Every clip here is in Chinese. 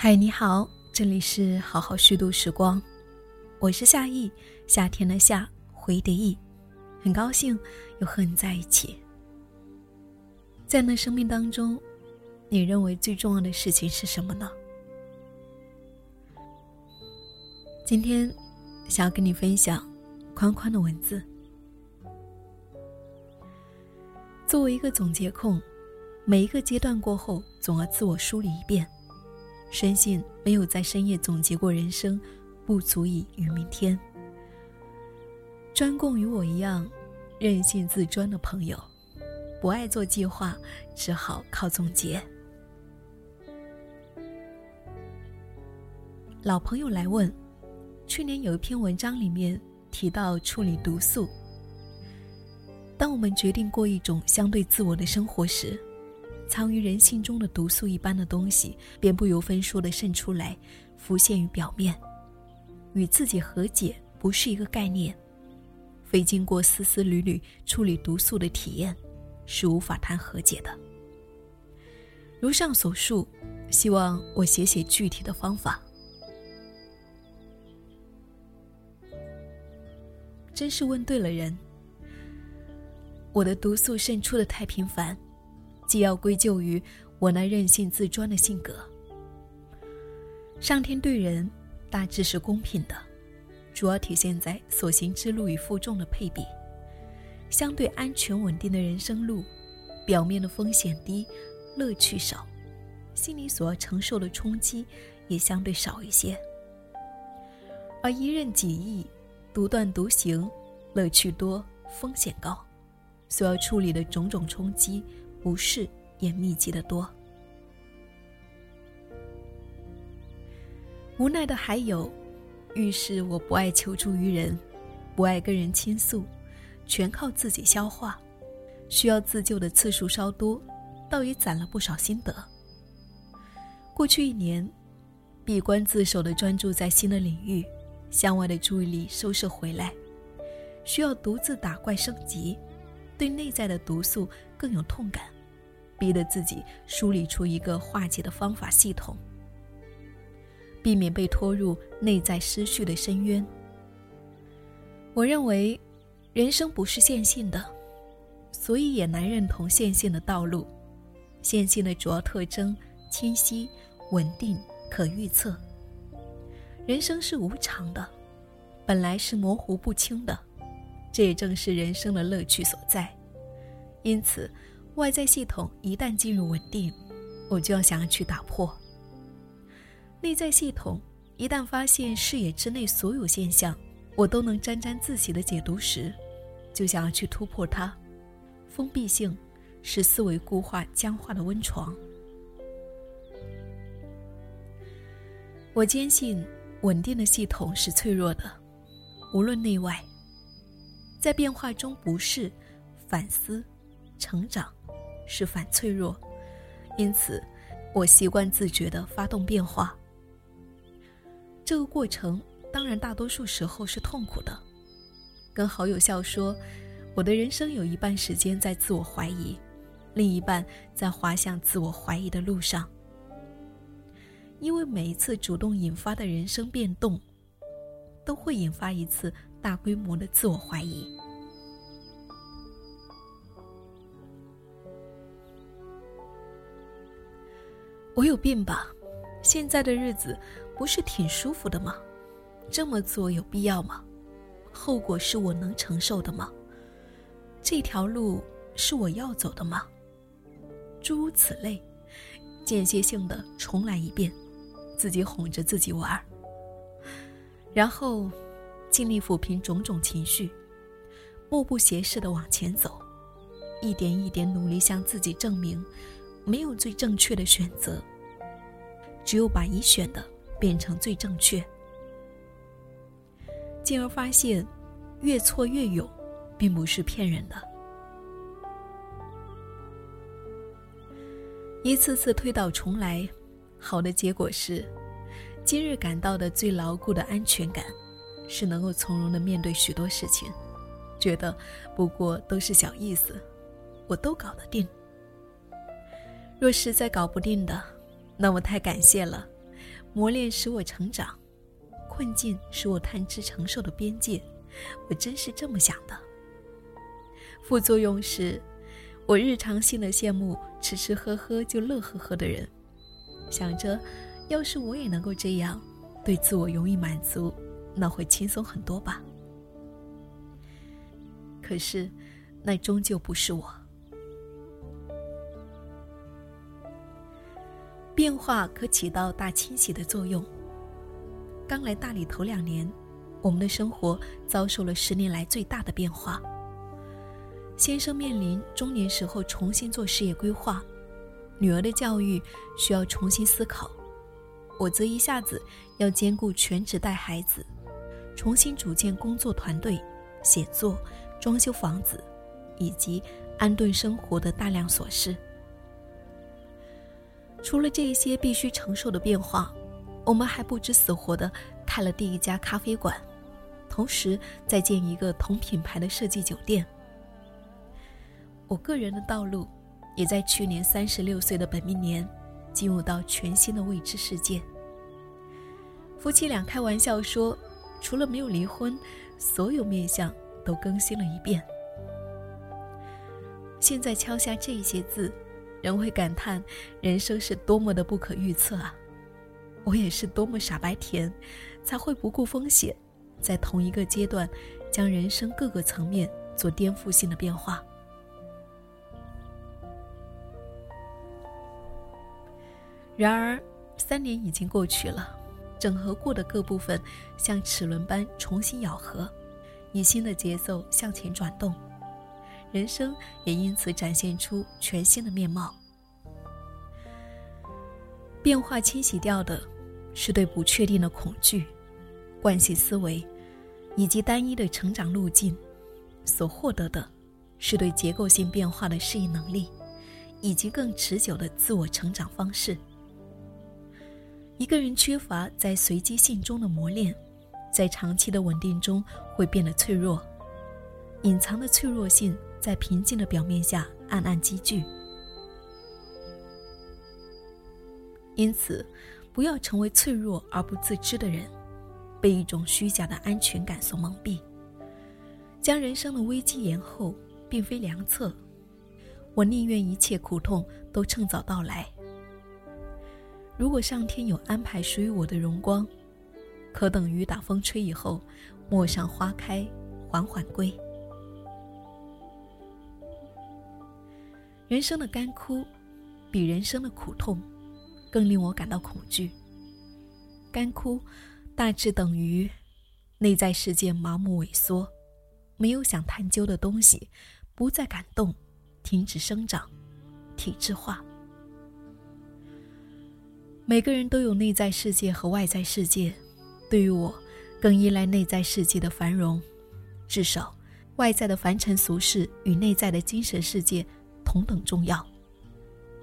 嗨，你好，这里是好好虚度时光，我是夏意，夏天的夏，回的意，很高兴又和你在一起。在那生命当中，你认为最重要的事情是什么呢？今天想要跟你分享宽宽的文字。作为一个总结控，每一个阶段过后，总要自我梳理一遍。深信没有在深夜总结过人生，不足以与明天。专供与我一样任性自专的朋友，不爱做计划，只好靠总结。老朋友来问，去年有一篇文章里面提到处理毒素。当我们决定过一种相对自我的生活时。藏于人性中的毒素一般的东西，便不由分说的渗出来，浮现于表面。与自己和解不是一个概念，非经过丝丝缕缕处理毒素的体验，是无法谈和解的。如上所述，希望我写写具体的方法。真是问对了人。我的毒素渗出的太频繁。既要归咎于我那任性自专的性格。上天对人大致是公平的，主要体现在所行之路与负重的配比。相对安全稳定的人生路，表面的风险低，乐趣少，心里所要承受的冲击也相对少一些。而一任己意，独断独行，乐趣多，风险高，所要处理的种种冲击。不是也密集的多。无奈的还有，遇事我不爱求助于人，不爱跟人倾诉，全靠自己消化，需要自救的次数稍多，倒也攒了不少心得。过去一年，闭关自守的专注在新的领域，向外的注意力收摄回来，需要独自打怪升级。对内在的毒素更有痛感，逼得自己梳理出一个化解的方法系统，避免被拖入内在失序的深渊。我认为，人生不是线性的，所以也难认同线性的道路。线性的主要特征清晰、稳定、可预测。人生是无常的，本来是模糊不清的。这也正是人生的乐趣所在，因此，外在系统一旦进入稳定，我就要想要去打破；内在系统一旦发现视野之内所有现象，我都能沾沾自喜的解读时，就想要去突破它。封闭性是思维固化僵化的温床。我坚信，稳定的系统是脆弱的，无论内外。在变化中，不适反思、成长，是反脆弱。因此，我习惯自觉地发动变化。这个过程当然大多数时候是痛苦的。跟好友笑说，我的人生有一半时间在自我怀疑，另一半在滑向自我怀疑的路上。因为每一次主动引发的人生变动，都会引发一次。大规模的自我怀疑。我有病吧？现在的日子不是挺舒服的吗？这么做有必要吗？后果是我能承受的吗？这条路是我要走的吗？诸如此类，间歇性的重来一遍，自己哄着自己玩儿然后。尽力抚平种种情绪，目不斜视的往前走，一点一点努力向自己证明，没有最正确的选择，只有把已选的变成最正确。进而发现，越挫越勇，并不是骗人的。一次次推倒重来，好的结果是，今日感到的最牢固的安全感。是能够从容的面对许多事情，觉得不过都是小意思，我都搞得定。若实在搞不定的，那我太感谢了，磨练使我成长，困境使我探知承受的边界。我真是这么想的。副作用是，我日常性的羡慕吃吃喝喝就乐呵呵的人，想着，要是我也能够这样，对自我容易满足，那会轻松很多吧。可是，那终究不是我。变化可起到大清洗的作用。刚来大理头两年，我们的生活遭受了十年来最大的变化。先生面临中年时候重新做事业规划，女儿的教育需要重新思考，我则一下子要兼顾全职带孩子，重新组建工作团队、写作、装修房子，以及安顿生活的大量琐事。除了这些必须承受的变化，我们还不知死活的开了第一家咖啡馆，同时再建一个同品牌的设计酒店。我个人的道路，也在去年三十六岁的本命年，进入到全新的未知世界。夫妻俩开玩笑说，除了没有离婚，所有面相都更新了一遍。现在敲下这些字。人会感叹，人生是多么的不可预测啊！我也是多么傻白甜，才会不顾风险，在同一个阶段，将人生各个层面做颠覆性的变化。然而，三年已经过去了，整合过的各部分像齿轮般重新咬合，以新的节奏向前转动。人生也因此展现出全新的面貌。变化清洗掉的，是对不确定的恐惧、惯性思维，以及单一的成长路径；所获得的，是对结构性变化的适应能力，以及更持久的自我成长方式。一个人缺乏在随机性中的磨练，在长期的稳定中会变得脆弱，隐藏的脆弱性。在平静的表面下暗暗积聚，因此，不要成为脆弱而不自知的人，被一种虚假的安全感所蒙蔽，将人生的危机延后，并非良策。我宁愿一切苦痛都趁早到来。如果上天有安排属于我的荣光，可等雨打风吹以后，陌上花开，缓缓归。人生的干枯，比人生的苦痛，更令我感到恐惧。干枯，大致等于内在世界麻木萎缩，没有想探究的东西，不再感动，停止生长，体制化。每个人都有内在世界和外在世界，对于我，更依赖内在世界的繁荣。至少，外在的凡尘俗世与内在的精神世界。同等重要。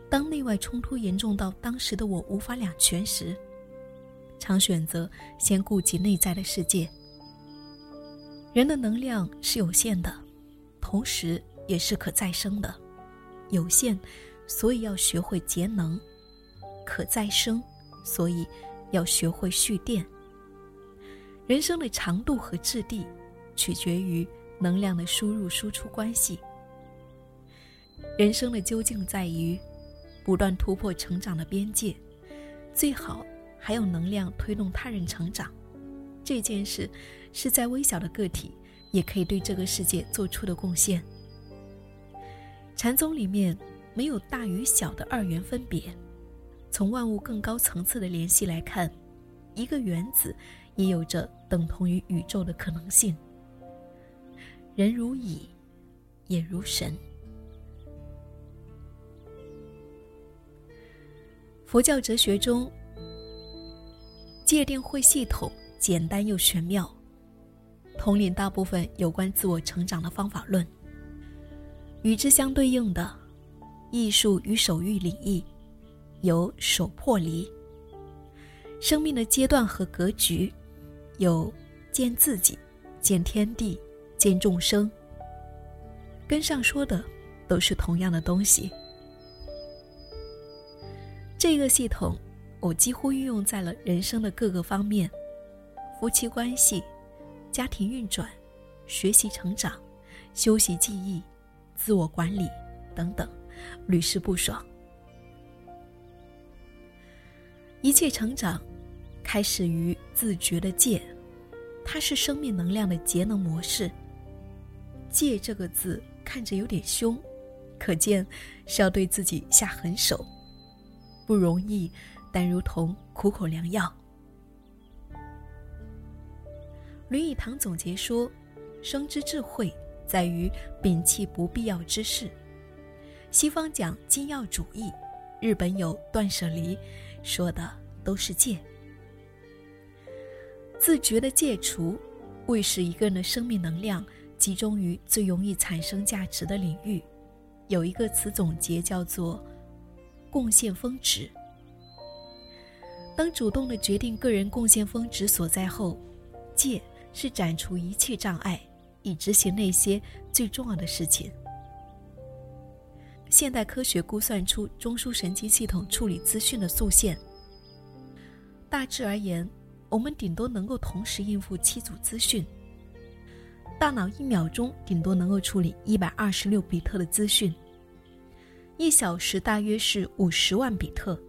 当内外冲突严重到当时的我无法两全时，常选择先顾及内在的世界。人的能量是有限的，同时也是可再生的。有限，所以要学会节能；可再生，所以要学会蓄电。人生的长度和质地，取决于能量的输入输出关系。人生的究竟在于，不断突破成长的边界，最好还有能量推动他人成长。这件事是在微小的个体也可以对这个世界做出的贡献。禅宗里面没有大与小的二元分别，从万物更高层次的联系来看，一个原子也有着等同于宇宙的可能性。人如蚁，也如神。佛教哲学中，界定会系统简单又玄妙，统领大部分有关自我成长的方法论。与之相对应的，艺术与手艺领域有手破离。生命的阶段和格局，有见自己、见天地、见众生。跟上说的，都是同样的东西。这个系统，我几乎运用在了人生的各个方面，夫妻关系、家庭运转、学习成长、修习记忆、自我管理等等，屡试不爽。一切成长，开始于自觉的戒，它是生命能量的节能模式。戒这个字看着有点凶，可见是要对自己下狠手，不容易。但如同苦口良药。吕以堂总结说：“生之智慧在于摒弃不必要之事。”西方讲精要主义，日本有断舍离，说的都是戒。自觉的戒除，为使一个人的生命能量集中于最容易产生价值的领域，有一个词总结叫做“贡献峰值”。当主动的决定个人贡献峰值所在后，戒是斩除一切障碍，以执行那些最重要的事情。现代科学估算出中枢神经系统处理资讯的速线。大致而言，我们顶多能够同时应付七组资讯。大脑一秒钟顶多能够处理一百二十六比特的资讯，一小时大约是五十万比特。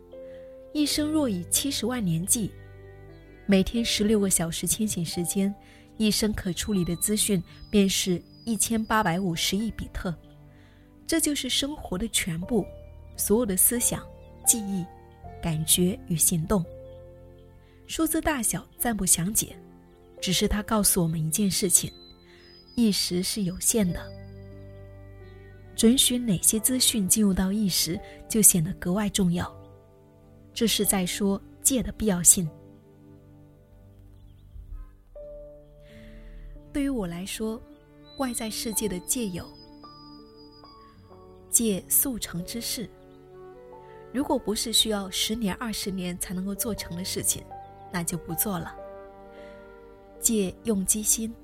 一生若以七十万年计，每天十六个小时清醒时间，一生可处理的资讯便是一千八百五十亿比特。这就是生活的全部，所有的思想、记忆、感觉与行动。数字大小暂不详解，只是它告诉我们一件事情：意识是有限的。准许哪些资讯进入到意识，就显得格外重要。这是在说戒的必要性。对于我来说，外在世界的戒有戒速成之事。如果不是需要十年、二十年才能够做成的事情，那就不做了。戒用机心，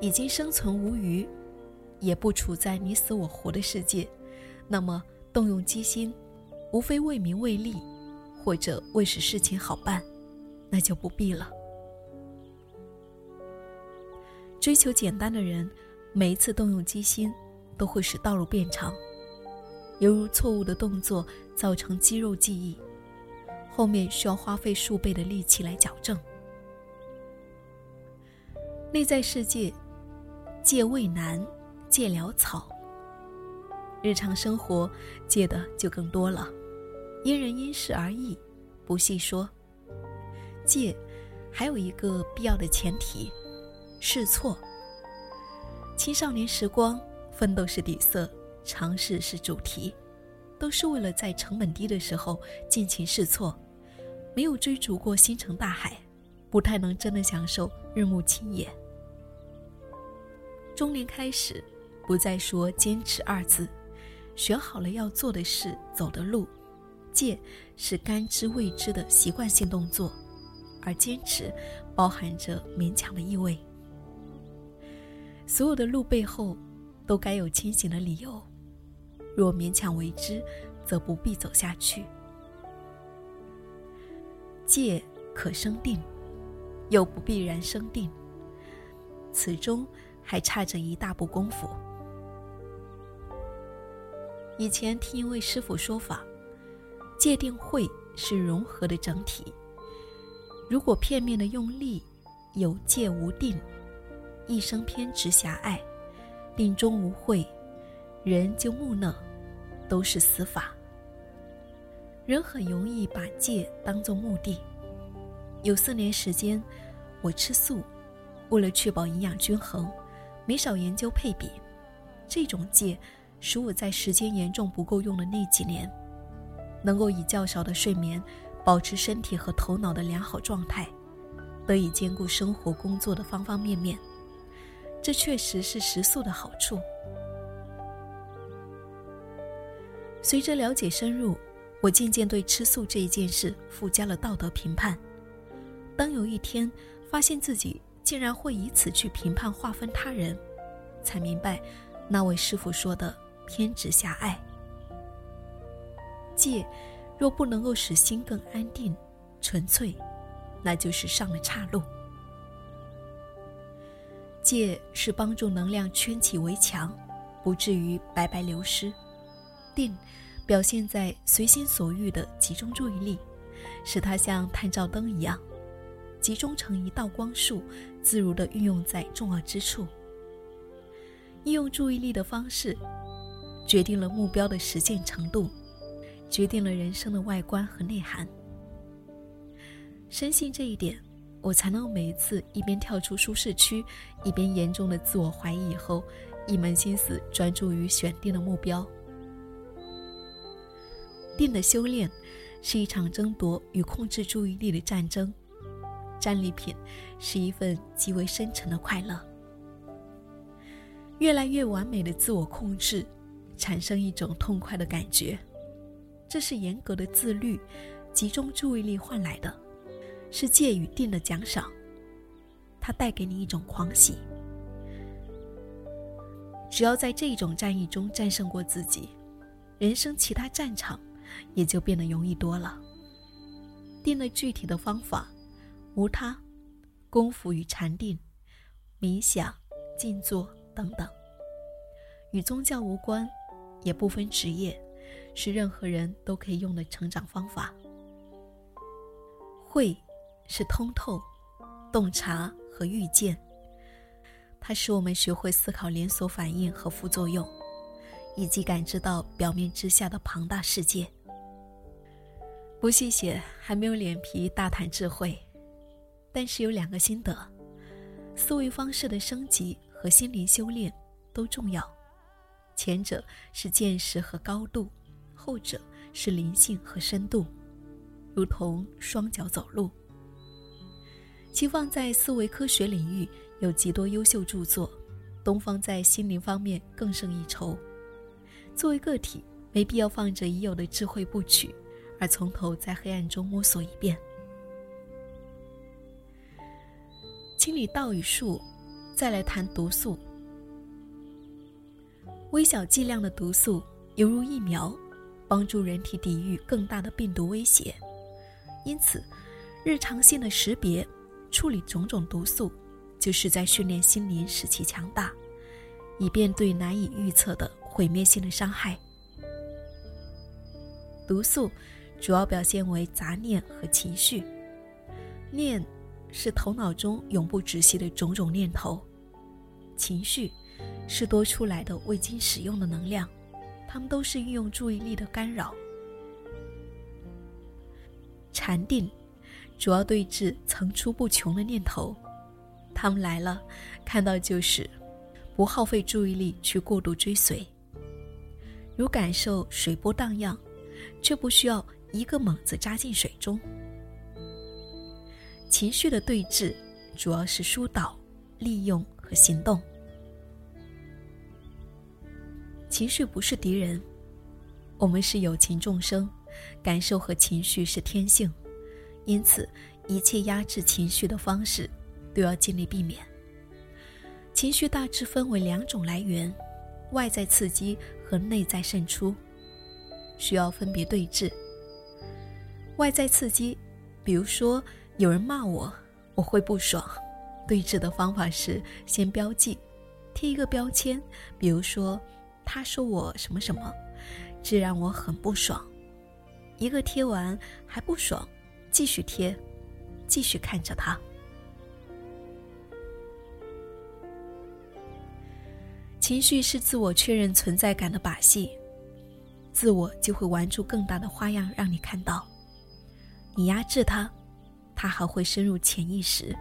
已经生存无余，也不处在你死我活的世界，那么动用机心，无非为名为利。或者为使事情好办，那就不必了。追求简单的人，每一次动用机心，都会使道路变长，犹如错误的动作造成肌肉记忆，后面需要花费数倍的力气来矫正。内在世界，戒畏难，戒潦草；日常生活，戒的就更多了。因人因事而异，不细说。戒，还有一个必要的前提：试错。青少年时光，奋斗是底色，尝试是主题，都是为了在成本低的时候尽情试错。没有追逐过星辰大海，不太能真的享受日暮青野。中年开始，不再说坚持二字，选好了要做的事，走的路。戒是甘之未知的习惯性动作，而坚持包含着勉强的意味。所有的路背后，都该有清醒的理由。若勉强为之，则不必走下去。戒可生定，又不必然生定，此中还差着一大步功夫。以前听一位师傅说法。界定会是融合的整体。如果片面的用力，有界无定，一生偏执狭隘，定中无慧，人就木讷，都是死法。人很容易把戒当作目的。有四年时间，我吃素，为了确保营养均衡，没少研究配比。这种戒，使我在时间严重不够用的那几年。能够以较少的睡眠，保持身体和头脑的良好状态，得以兼顾生活工作的方方面面。这确实是食素的好处。随着了解深入，我渐渐对吃素这一件事附加了道德评判。当有一天发现自己竟然会以此去评判划分他人，才明白那位师傅说的偏执狭隘。戒，若不能够使心更安定、纯粹，那就是上了岔路。戒是帮助能量圈起围墙，不至于白白流失。定表现在随心所欲的集中注意力，使它像探照灯一样，集中成一道光束，自如地运用在重要之处。应用注意力的方式，决定了目标的实现程度，决定了人生的外观和内涵。深信这一点。我才能每一次一边跳出舒适区，一边严重的自我怀疑，以后一门心思专注于选定的目标。定的修炼是一场争夺与控制注意力的战争，战利品是一份极为深沉的快乐。越来越完美的自我控制，产生一种痛快的感觉，这是严格的自律、集中注意力换来的。是戒与定的奖赏，它带给你一种狂喜。只要在这种战役中战胜过自己，人生其他战场也就变得容易多了。定了具体的方法，无他，功夫与禅定、冥想、静坐等等，与宗教无关，也不分职业，是任何人都可以用的成长方法。会。是通透、洞察和预见，它使我们学会思考连锁反应和副作用，以及感知到表面之下的庞大世界。不细写，还没有脸皮大谈智慧，但是有两个心得：思维方式的升级和心灵修炼都重要。前者是见识和高度，后者是灵性和深度，如同双脚走路。西方在思维科学领域有极多优秀著作，东方在心灵方面更胜一筹。作为个体，没必要放着已有的智慧不取，而从头在黑暗中摸索一遍。清理道与术，再来谈毒素。微小剂量的毒素犹如疫苗，帮助人体抵御更大的病毒威胁。因此，日常性的识别。处理种种毒素，就是在训练心灵，使其强大，以便对难以预测的毁灭性的伤害。毒素主要表现为杂念和情绪。念是头脑中永不止息的种种念头，情绪是多出来的未经使用的能量，它们都是运用注意力的干扰。禅定。主要对峙层出不穷的念头，他们来了，看到就是，不耗费注意力去过度追随。如感受水波荡漾，却不需要一个猛子扎进水中。情绪的对峙，主要是疏导、利用和行动。情绪不是敌人，我们是有情众生，感受和情绪是天性。因此，一切压制情绪的方式，都要尽力避免。情绪大致分为两种来源：外在刺激和内在渗出，需要分别对峙。外在刺激，比如说有人骂我，我会不爽。对峙的方法是先标记，贴一个标签，比如说他说我什么什么，这让我很不爽。一个贴完还不爽。继续贴，继续看着他。情绪是自我确认存在感的把戏，自我就会玩出更大的花样让你看到。你压制他，他还会深入潜意识，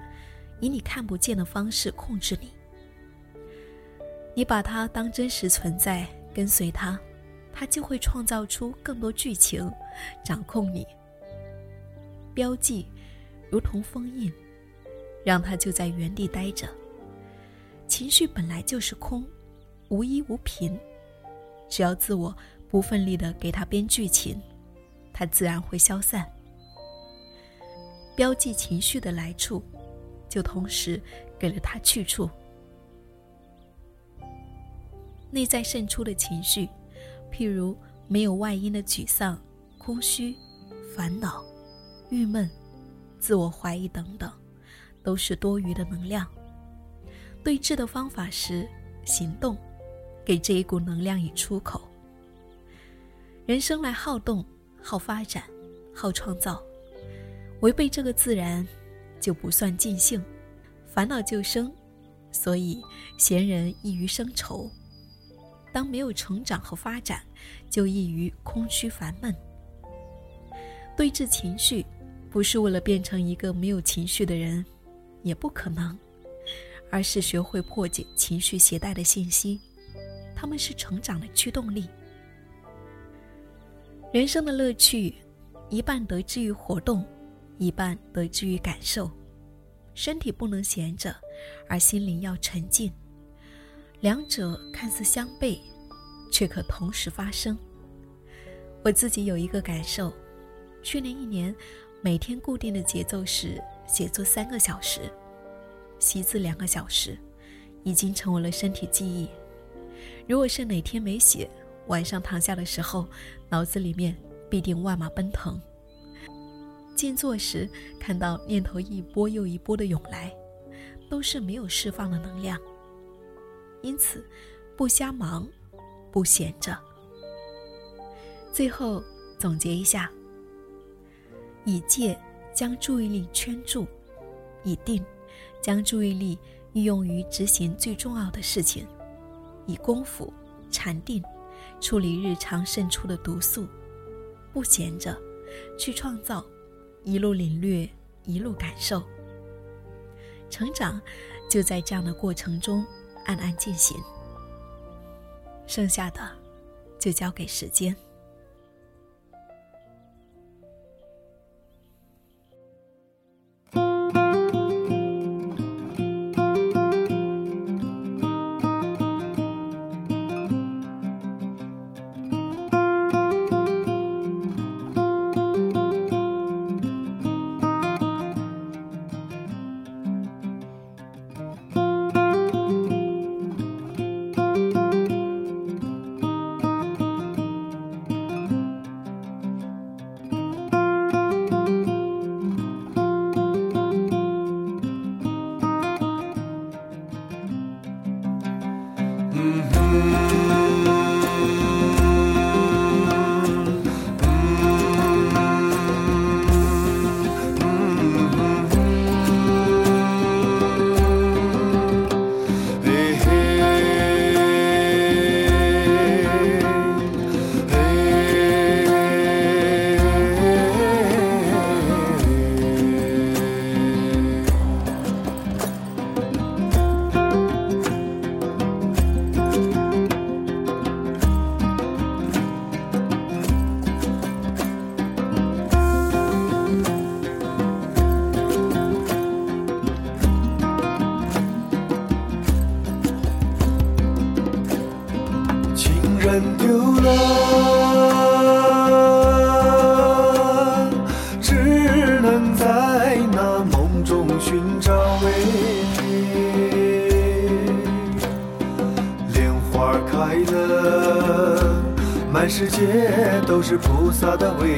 以你看不见的方式控制你。你把它当真实存在，跟随它，它就会创造出更多剧情，掌控你。标记，如同封印，让它就在原地待着。情绪本来就是空，无依无凭，只要自我不奋力的给它编剧情，它自然会消散。标记情绪的来处，就同时给了它去处。内在渗出的情绪，譬如没有外因的沮丧、空虚、烦恼、郁闷、自我怀疑等等，都是多余的能量。对治的方法是行动，给这一股能量以出口。人生来好动、好发展、好创造，违背这个自然，就不算尽兴，烦恼就生。所以，闲人易于生愁。当没有成长和发展，就易于空虚烦闷。对峙情绪，不是为了变成一个没有情绪的人，也不可能，而是学会破解情绪携带的信息，他们是成长的驱动力。人生的乐趣，一半得之于活动，一半得之于感受。身体不能闲着，而心灵要沉静。两者看似相悖，却可同时发生。我自己有一个感受：去年一年，每天固定的节奏是写作三个小时，习字两个小时，已经成为了身体记忆。如果是哪天没写，晚上躺下的时候，脑子里面必定万马奔腾。静坐时，看到念头一波又一波的涌来，都是没有释放的能量。因此，不瞎忙，不闲着。最后总结一下：以戒将注意力圈住，以定将注意力运用于执行最重要的事情，以功夫禅定处理日常渗出的毒素。不闲着，去创造，一路领略，一路感受。成长就在这样的过程中。暗暗进行，剩下的就交给时间。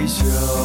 微笑。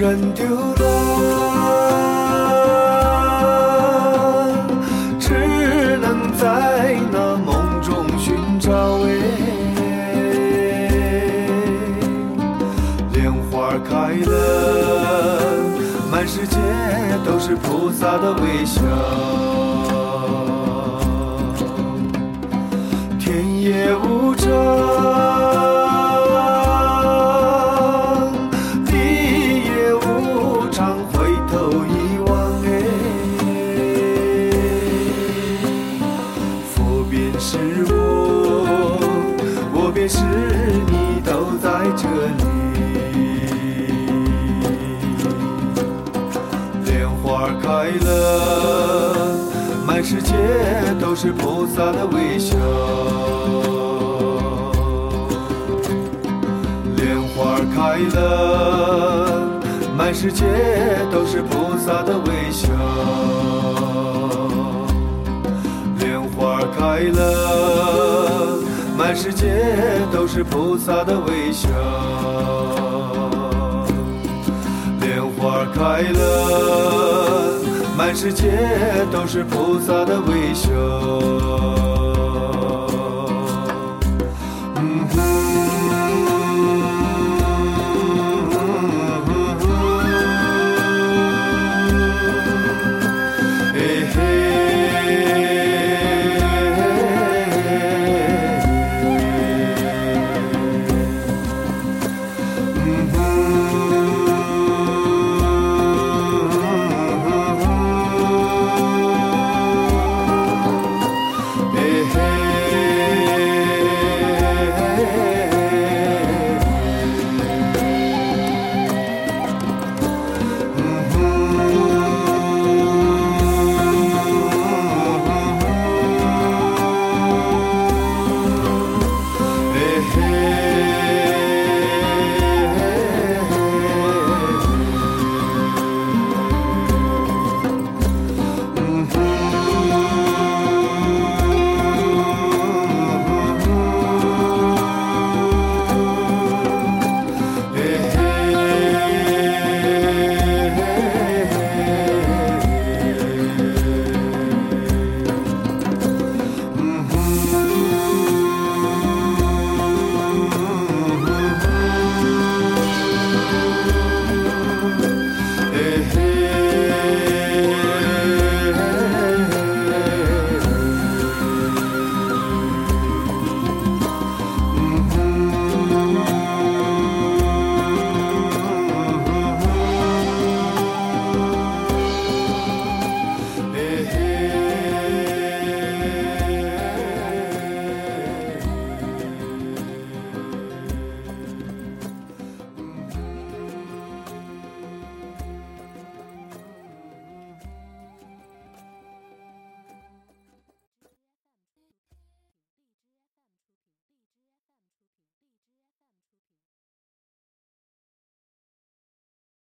人丢了，只能在那梦中寻找。哎，莲花开了，满世界都是菩萨的微笑。满世界都是菩萨的微笑，莲花开了，满世界都是菩萨的微笑。莲花开了，满世界都是菩萨的微笑。莲花开了。满世界都是菩萨的微笑。